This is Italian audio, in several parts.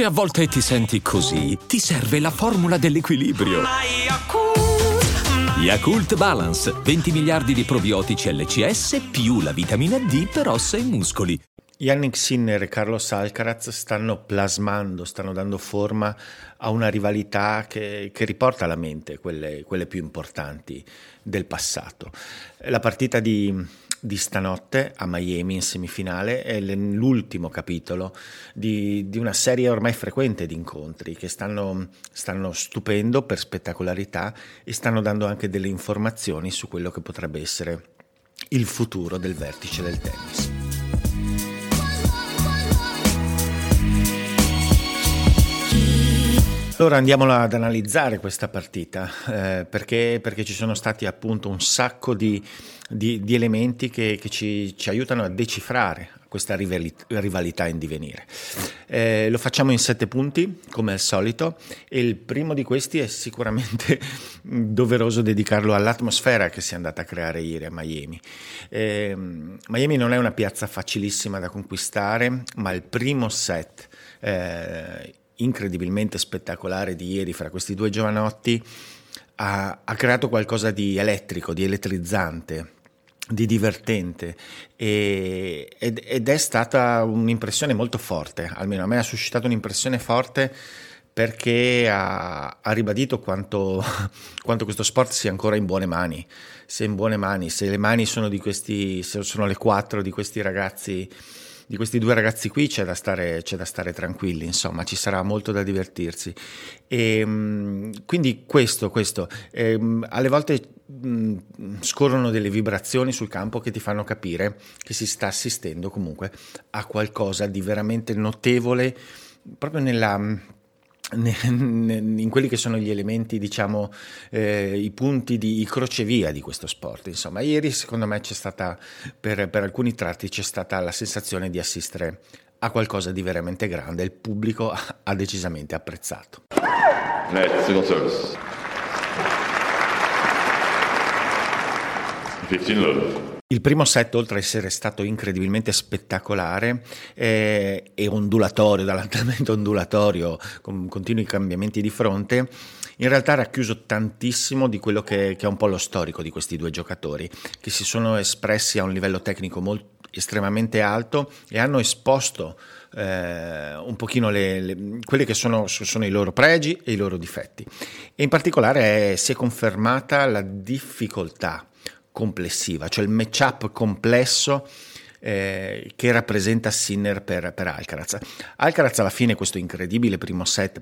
Se a volte ti senti così, ti serve la formula dell'equilibrio. Yakult Balance, 20 miliardi di probiotici LCS più la vitamina D per ossa e muscoli. Yannick Sinner e Carlos Alcaraz stanno plasmando, stanno dando forma a una rivalità che, che riporta alla mente quelle, quelle, più importanti del passato. La partita di, di stanotte a Miami in semifinale è l'ultimo capitolo di, di una serie ormai frequente di incontri che stanno, stanno stupendo per spettacolarità e stanno dando anche delle informazioni su quello che potrebbe essere il futuro del vertice del tennis. Allora andiamo ad analizzare questa partita eh, perché, perché, ci sono stati appunto un sacco di, di, di elementi che, che ci, ci, aiutano a decifrare questa rivalità in divenire. Eh, lo facciamo in sette punti come al solito e il primo di questi è sicuramente doveroso dedicarlo all'atmosfera che si è andata a creare ieri a Miami. Eh, Miami non è una piazza facilissima da conquistare ma il primo set eh, incredibilmente spettacolare di ieri fra questi due giovanotti ha, ha creato qualcosa di elettrico, di elettrizzante, di divertente e, ed, ed, è stata un'impressione molto forte, almeno a me ha suscitato un'impressione forte perché ha, ha ribadito quanto, quanto, questo sport sia ancora in buone mani, se in buone mani, se le mani sono di questi, se sono le quattro di questi ragazzi di questi due ragazzi qui c'è da stare, c'è da stare tranquilli, insomma, ci sarà molto da divertirsi. E, ehm, quindi questo, questo. E, ehm, alle volte mh, scorrono delle vibrazioni sul campo che ti fanno capire che si sta assistendo comunque a qualcosa di veramente notevole proprio nella in quelli che sono gli elementi, diciamo, eh, i punti di i crocevia di questo sport. Insomma, ieri secondo me c'è stata, per, per alcuni tratti, c'è stata la sensazione di assistere a qualcosa di veramente grande. Il pubblico ha decisamente apprezzato. Net, single service. 15 love. Il primo set, oltre ad essere stato incredibilmente spettacolare eh, e ondulatorio, dall'andamento ondulatorio, con continui cambiamenti di fronte, in realtà ha racchiuso tantissimo di quello che, che, è un po' lo storico di questi due giocatori, che si sono espressi a un livello tecnico molto, estremamente alto e hanno esposto eh, un pochino le, le, quelli che sono, sono, i loro pregi e i loro difetti. E in particolare è, si è confermata la difficoltà complessiva, cioè il matchup complesso eh, che rappresenta Sinner per, per Alcaraz. Alcaraz alla fine questo incredibile primo set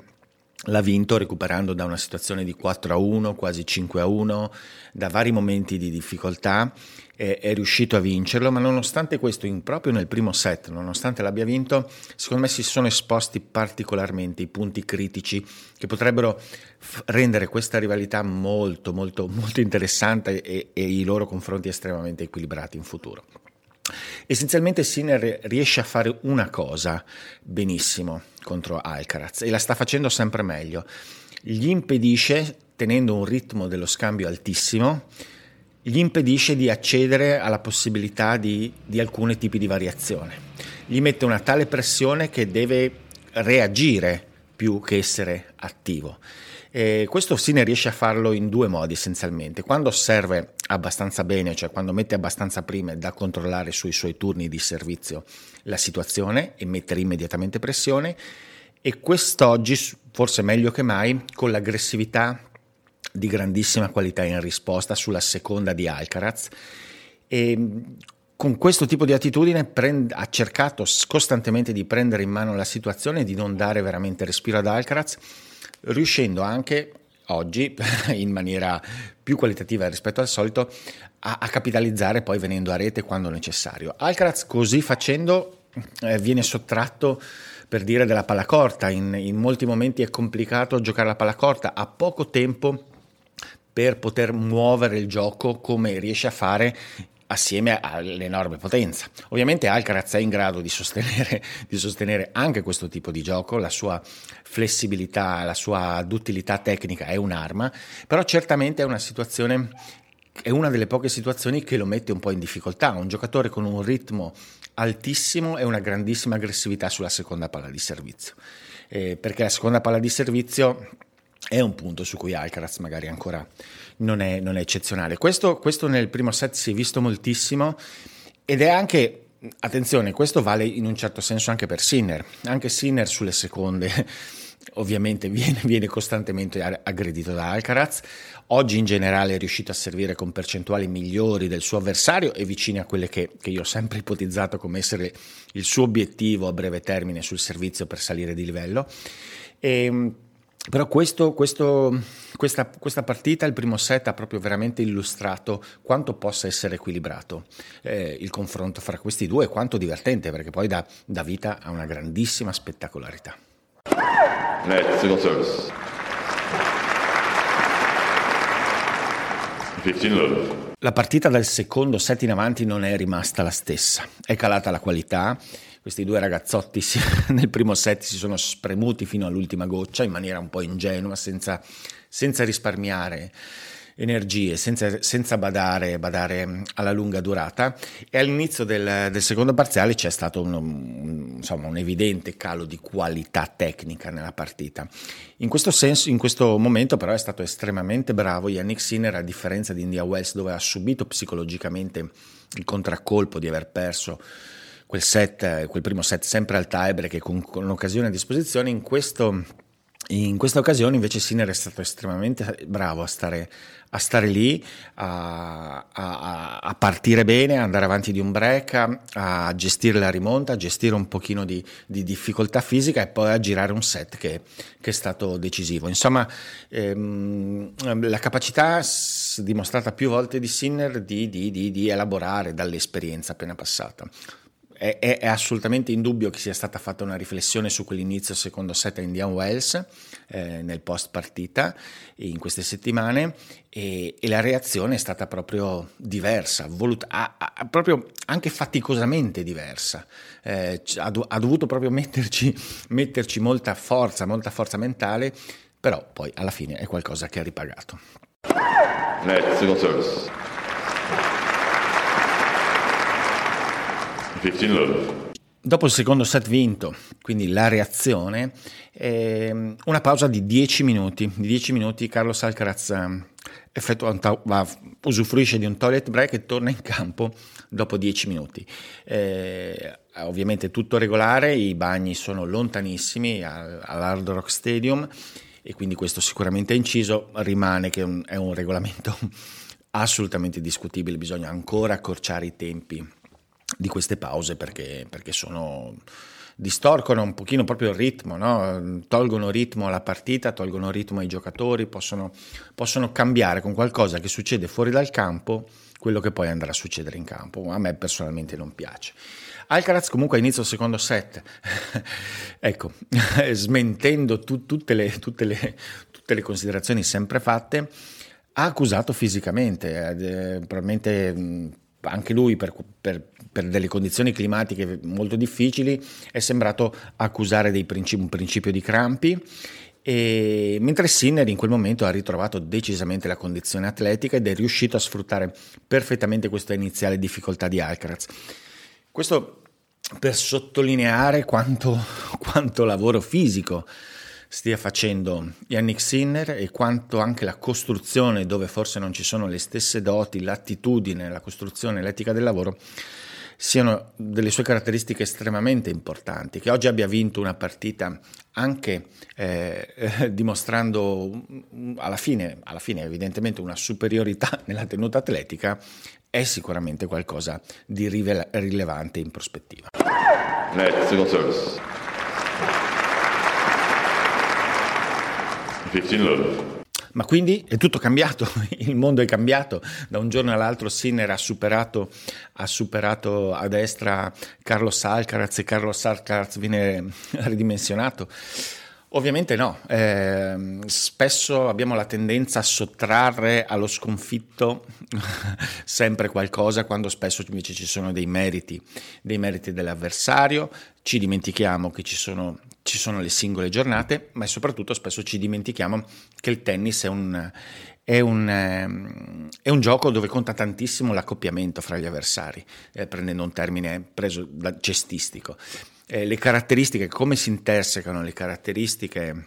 l'ha vinto recuperando da una situazione di 4 a 1, quasi 5 a 1, da vari momenti di difficoltà, è, è riuscito a vincerlo, ma nonostante questo, in, proprio nel primo set, nonostante l'abbia vinto, secondo me si sono esposti particolarmente i punti critici che potrebbero f- rendere questa rivalità molto, molto, molto interessante e, e i loro confronti estremamente equilibrati in futuro. Essenzialmente Sinner riesce a fare una cosa benissimo contro Alcaraz e la sta facendo sempre meglio. Gli impedisce, tenendo un ritmo dello scambio altissimo, gli impedisce di accedere alla possibilità di, di alcuni tipi di variazione. Gli mette una tale pressione che deve reagire più che essere attivo. E questo Sine riesce a farlo in due modi essenzialmente. Quando serve abbastanza bene, cioè quando mette abbastanza prime da controllare sui suoi turni di servizio la situazione e mettere immediatamente pressione, e quest'oggi, forse meglio che mai, con l'aggressività di grandissima qualità in risposta sulla seconda di Alcaraz. E con questo tipo di attitudine prend- ha cercato costantemente di prendere in mano la situazione e di non dare veramente respiro ad Alcaraz riuscendo anche oggi in maniera più qualitativa rispetto al solito a, a capitalizzare poi venendo a rete quando necessario. Alcaraz così facendo eh, viene sottratto per dire della palla corta, in, in molti momenti è complicato giocare la palla corta, ha poco tempo per poter muovere il gioco come riesce a fare assieme all'enorme potenza. Ovviamente Alcaraz è in grado di sostenere, di sostenere, anche questo tipo di gioco, la sua flessibilità, la sua duttilità tecnica è un'arma, però certamente è una situazione è una delle poche situazioni che lo mette un po' in difficoltà, un giocatore con un ritmo altissimo e una grandissima aggressività sulla seconda palla di servizio. eh, perché la seconda palla di servizio è un punto su cui Alcaraz magari ancora non è, non è eccezionale. Questo, questo nel primo set si è visto moltissimo ed è anche Attenzione, questo vale in un certo senso anche per Sinner. Anche Sinner sulle seconde ovviamente viene, viene, costantemente aggredito da Alcaraz. Oggi in generale è riuscito a servire con percentuali migliori del suo avversario e vicine a quelle che, che io ho sempre ipotizzato come essere il suo obiettivo a breve termine sul servizio per salire di livello. E, ehm, però questo, questo, questa, questa, partita, il primo set, ha proprio veramente illustrato quanto possa essere equilibrato eh, il confronto fra questi due e quanto divertente, perché poi dà, dà vita a una grandissima spettacolarità. Net, single service. 15 love. La partita dal secondo set in avanti non è rimasta la stessa, è calata la qualità questi due ragazzotti si, nel primo set si sono spremuti fino all'ultima goccia in maniera un po' ingenua, senza, senza risparmiare energie, senza, senza badare, badare, alla lunga durata e all'inizio del, del secondo parziale c'è stato un, un, insomma, un, evidente calo di qualità tecnica nella partita. In questo, senso, in questo momento però è stato estremamente bravo Yannick Sinner a differenza di India Wells dove ha subito psicologicamente il contraccolpo di aver perso quel set, quel primo set sempre al tiebreak con, con un'occasione a disposizione, in, questo, in questa occasione invece Sinner è stato estremamente bravo a stare, a stare lì, a, a, a, partire bene, a andare avanti di un break, a, a gestire la rimonta, a gestire un pochino di, di, difficoltà fisica e poi a girare un set che, che è stato decisivo. Insomma, ehm, la capacità dimostrata più volte di Sinner di, di, di elaborare dall'esperienza appena passata è, è, assolutamente indubbio che sia stata fatta una riflessione su quell'inizio secondo set a Indian Wells eh, nel post partita in queste settimane e, e, la reazione è stata proprio diversa, voluta, ha, ha, proprio anche faticosamente diversa. Eh, ha, ha, dovuto proprio metterci, metterci molta forza, molta forza mentale, però poi alla fine è qualcosa che ha ripagato. Net, single service. 15 love. Dopo il secondo set vinto, quindi la reazione, eh, una pausa di 10 minuti. Di 10 minuti Carlos Alcaraz ehm, un ta- usufruisce di un toilet break e torna in campo dopo 10 minuti. Eh, ovviamente tutto regolare, i bagni sono lontanissimi all'Hard Rock Stadium e quindi questo sicuramente è inciso, rimane che un, è un regolamento assolutamente discutibile, bisogna ancora accorciare i tempi di queste pause perché, perché sono distorcono un pochino proprio il ritmo, no? tolgono ritmo alla partita, tolgono ritmo ai giocatori, possono, possono, cambiare con qualcosa che succede fuori dal campo quello che poi andrà a succedere in campo. A me personalmente non piace. Alcaraz comunque a inizio secondo set, ecco, smentendo tu, tutte, le, tutte, le, tutte, le, considerazioni sempre fatte, ha accusato fisicamente, eh, probabilmente anche lui per, per, per, delle condizioni climatiche molto difficili è sembrato accusare principi, un principio di crampi e, mentre Sinner in quel momento ha ritrovato decisamente la condizione atletica ed è riuscito a sfruttare perfettamente questa iniziale difficoltà di Alcaraz. Questo per sottolineare quanto, quanto lavoro fisico stia facendo Yannick Sinner e quanto anche la costruzione, dove forse non ci sono le stesse doti, l'attitudine, la costruzione, l'etica del lavoro, siano delle sue caratteristiche estremamente importanti. Che oggi abbia vinto una partita anche eh, dimostrando alla fine, alla fine evidentemente una superiorità nella tenuta atletica, è sicuramente qualcosa di rilevante in prospettiva. Net, single service. 15 love. Ma quindi è tutto cambiato, il mondo è cambiato, da un giorno all'altro Sinner ha superato, ha superato a destra Carlos Alcaraz e Carlos Alcaraz viene ridimensionato. Ovviamente no, eh, spesso abbiamo la tendenza a sottrarre allo sconfitto sempre qualcosa quando spesso invece ci sono dei meriti, dei meriti dell'avversario, ci dimentichiamo che ci sono, ci sono le singole giornate, ma soprattutto spesso ci dimentichiamo che il tennis è un, è un, ehm, è un, gioco dove conta tantissimo l'accoppiamento fra gli avversari, eh, prendendo un termine preso da cestistico. Eh, le caratteristiche, come si intersecano le caratteristiche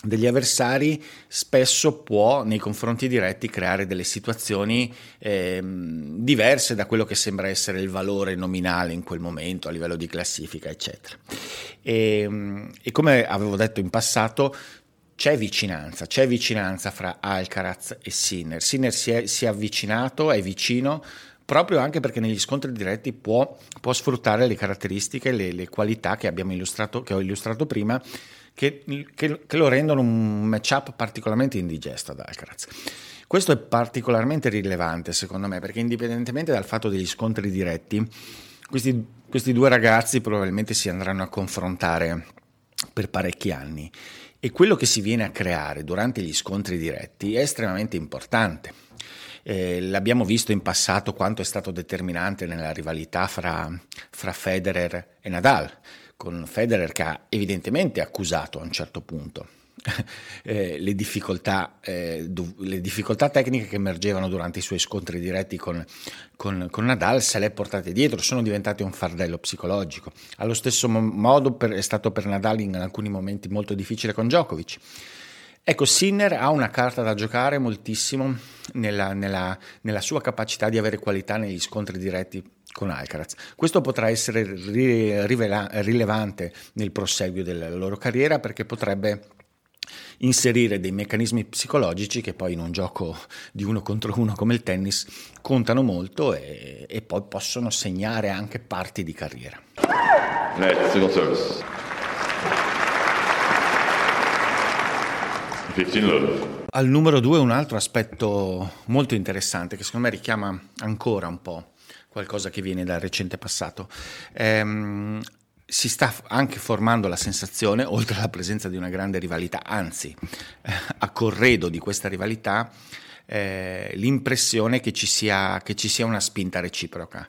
degli avversari spesso può nei confronti diretti creare delle situazioni eh, diverse da quello che sembra essere il valore nominale in quel momento a livello di classifica eccetera e, e come avevo detto in passato c'è vicinanza, c'è vicinanza fra Alcaraz e Sinner. Sinner si è, si è avvicinato, è vicino, proprio anche perché negli scontri diretti può, può sfruttare le caratteristiche, le, le qualità che, illustrato, che ho illustrato prima, che, che, che, lo rendono un matchup particolarmente indigesto ad Alcaraz. Questo è particolarmente rilevante secondo me, perché indipendentemente dal fatto degli scontri diretti, questi, questi due ragazzi probabilmente si andranno a confrontare per parecchi anni e quello che si viene a creare durante gli scontri diretti è estremamente importante. Eh, l'abbiamo visto in passato quanto è stato determinante nella rivalità fra, fra Federer e Nadal, con Federer che ha evidentemente accusato a un certo punto eh, le, difficoltà, eh, le, difficoltà, tecniche che emergevano durante i suoi scontri diretti con, con, con, Nadal se le è portate dietro, sono diventate un fardello psicologico. Allo stesso modo per, è stato per Nadal in alcuni momenti molto difficile con Djokovic. Ecco, Sinner ha una carta da giocare moltissimo nella, nella, nella sua capacità di avere qualità negli scontri diretti con Alcaraz. Questo potrà essere rivela- rilevante nel proseguio della loro carriera perché potrebbe inserire dei meccanismi psicologici che poi in un gioco di uno contro uno come il tennis contano molto e, e poi possono segnare anche parti di carriera. Net, single service. 15 love. Al numero due un altro aspetto molto interessante che secondo me richiama ancora un po' qualcosa che viene dal recente passato. Ehm, si sta anche formando la sensazione, oltre alla presenza di una grande rivalità, anzi, eh, a corredo di questa rivalità, eh, l'impressione che ci, sia, che ci sia una spinta reciproca.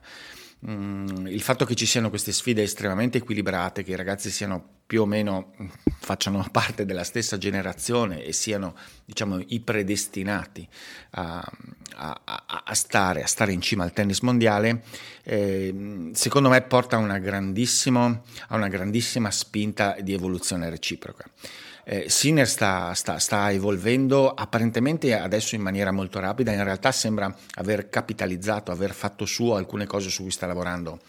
Mm, il fatto che ci siano queste sfide estremamente equilibrate, che i ragazzi siano più o meno facciano parte della stessa generazione e siano diciamo, i predestinati a, a, a, stare, a, stare, in cima al tennis mondiale, eh, secondo me porta una, a una grandissima spinta di evoluzione reciproca. Eh, Sinner sta, sta, sta, evolvendo apparentemente adesso in maniera molto rapida, in realtà sembra aver capitalizzato, aver fatto suo alcune cose su cui sta lavorando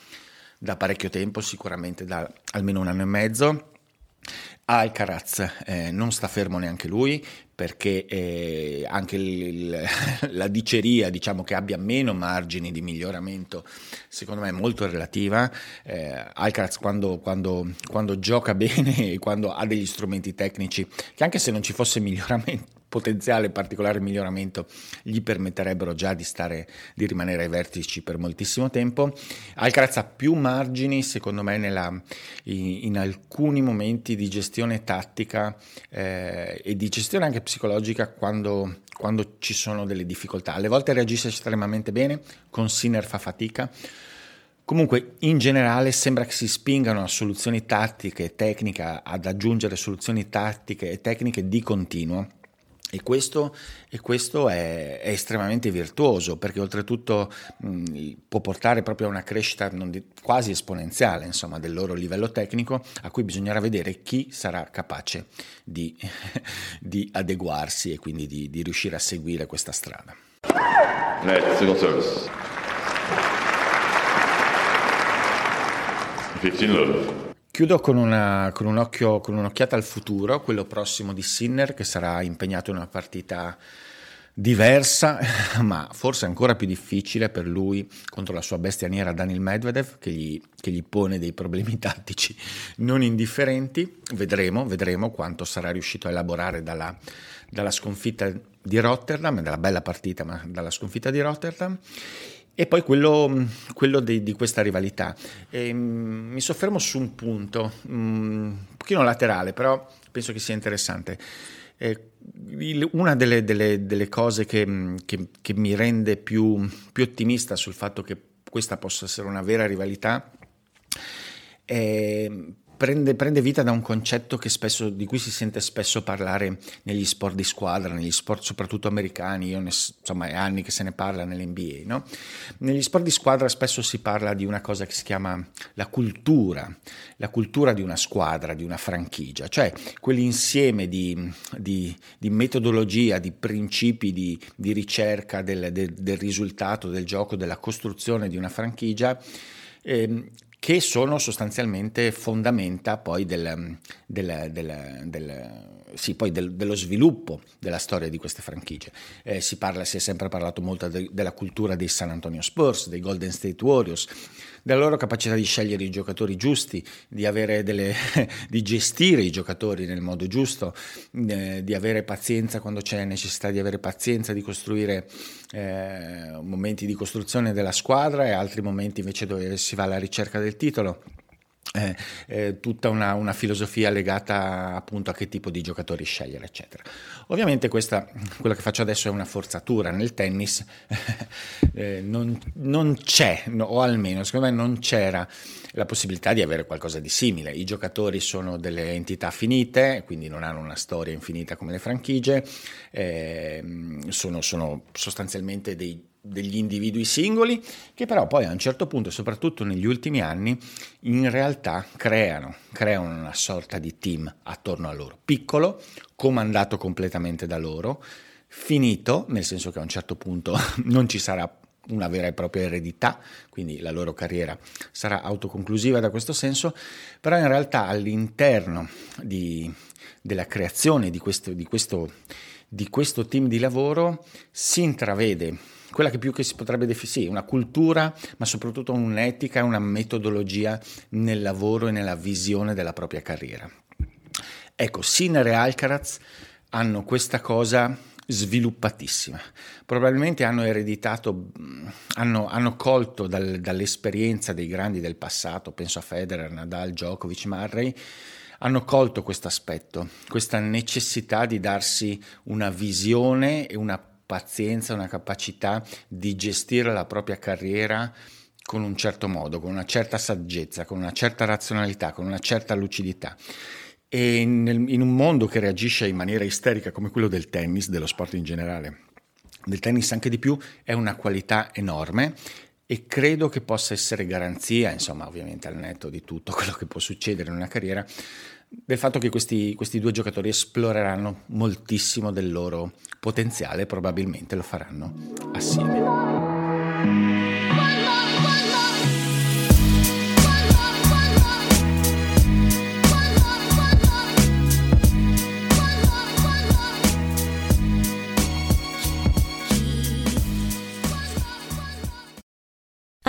da parecchio tempo, sicuramente da almeno un anno e mezzo. Alcaraz eh, non sta fermo neanche lui perché eh, anche il, il, la diceria diciamo che abbia meno margini di miglioramento secondo me è molto relativa. Eh, Alcaraz quando, quando, quando gioca bene e quando ha degli strumenti tecnici che anche se non ci fosse miglioramento potenziale particolare miglioramento gli permetterebbero già di, stare, di rimanere ai vertici per moltissimo tempo. Alcaraz ha più margini, secondo me, nella, in, alcuni momenti di gestione tattica eh, e di gestione anche psicologica quando, quando ci sono delle difficoltà. Alle volte reagisce estremamente bene, con Sinner fa fatica. Comunque, in generale, sembra che si spingano a soluzioni tattiche e tecniche, ad aggiungere soluzioni tattiche e tecniche di continuo e questo, e questo è, è, estremamente virtuoso perché oltretutto mh, può portare proprio a una crescita di, quasi esponenziale insomma, del loro livello tecnico a cui bisognerà vedere chi sarà capace di, di adeguarsi e quindi di, di, riuscire a seguire questa strada. Net, single service. 15 love. Chiudo con, una, con, un occhio, con un'occhiata al futuro, quello prossimo di Sinner, che sarà impegnato in una partita diversa, ma forse ancora più difficile per lui contro la sua bestia nera Daniel Medvedev, che gli, che gli pone dei problemi tattici non indifferenti. Vedremo, vedremo quanto sarà riuscito a elaborare dalla, dalla sconfitta di Rotterdam, dalla bella partita, ma dalla sconfitta di Rotterdam. E poi quello, quello di, di, questa rivalità. E, um, mi soffermo su un punto, um, un pochino laterale, però penso che sia interessante. Eh, il, una delle, delle, delle cose che, che, che, mi rende più, più ottimista sul fatto che questa possa essere una vera rivalità è prende, prende, vita da un concetto spesso, di cui si sente spesso parlare negli sport di squadra, negli sport soprattutto americani, io ne, insomma è anni che se ne parla nell'NBA. No? Negli sport di squadra spesso si parla di una cosa che si chiama la cultura, la cultura di una squadra, di una franchigia, cioè quell'insieme di, di, di metodologia, di principi di, di ricerca del, del, del risultato del gioco, della costruzione di una franchigia. Eh, che sono sostanzialmente fondamenta poi, del, del, del, sì, poi dello sviluppo della storia di queste franchigie. Eh, si, parla, si, è sempre parlato molto de, della cultura dei San Antonio Spurs, dei Golden State Warriors, della loro capacità di scegliere i giocatori giusti, di, delle, di gestire i giocatori nel modo giusto, eh, di avere pazienza quando c'è necessità di avere pazienza, di costruire eh, momenti di costruzione della squadra e altri momenti invece dove si va alla ricerca del titolo. Eh, eh, tutta una, una, filosofia legata appunto a che tipo di giocatori scegliere, eccetera. Ovviamente questa, quello che faccio adesso è una forzatura nel tennis, eh, non, non, c'è, no, o almeno secondo me non c'era la possibilità di avere qualcosa di simile. I giocatori sono delle entità finite, quindi non hanno una storia infinita come le franchigie, ehm, sono, sono sostanzialmente dei degli individui singoli che però poi a un certo punto, soprattutto negli ultimi anni, in realtà creano, creano una sorta di team attorno a loro, piccolo, comandato completamente da loro, finito, nel senso che a un certo punto non ci sarà una vera e propria eredità, quindi la loro carriera sarà autoconclusiva da questo senso, però in realtà all'interno di, della creazione di questo, di, questo, di questo team di lavoro si intravede quella che più che si potrebbe definire sì, una cultura, ma soprattutto un'etica, una metodologia nel lavoro e nella visione della propria carriera. Ecco, Sinner e Alcaraz hanno questa cosa sviluppatissima. Probabilmente hanno ereditato, hanno, hanno colto dal, dall'esperienza dei grandi del passato, penso a Federer, Nadal, Djokovic, Murray, hanno colto questo aspetto, questa necessità di darsi una visione e una pazienza, una capacità di gestire la propria carriera con un certo modo, con una certa saggezza, con una certa razionalità, con una certa lucidità. E nel, in un mondo che reagisce in maniera isterica come quello del tennis, dello sport in generale, del tennis anche di più, è una qualità enorme e credo che possa essere garanzia, insomma ovviamente al netto di tutto quello che può succedere in una carriera, del fatto che questi, questi due giocatori esploreranno moltissimo del loro potenziale, probabilmente lo faranno assieme.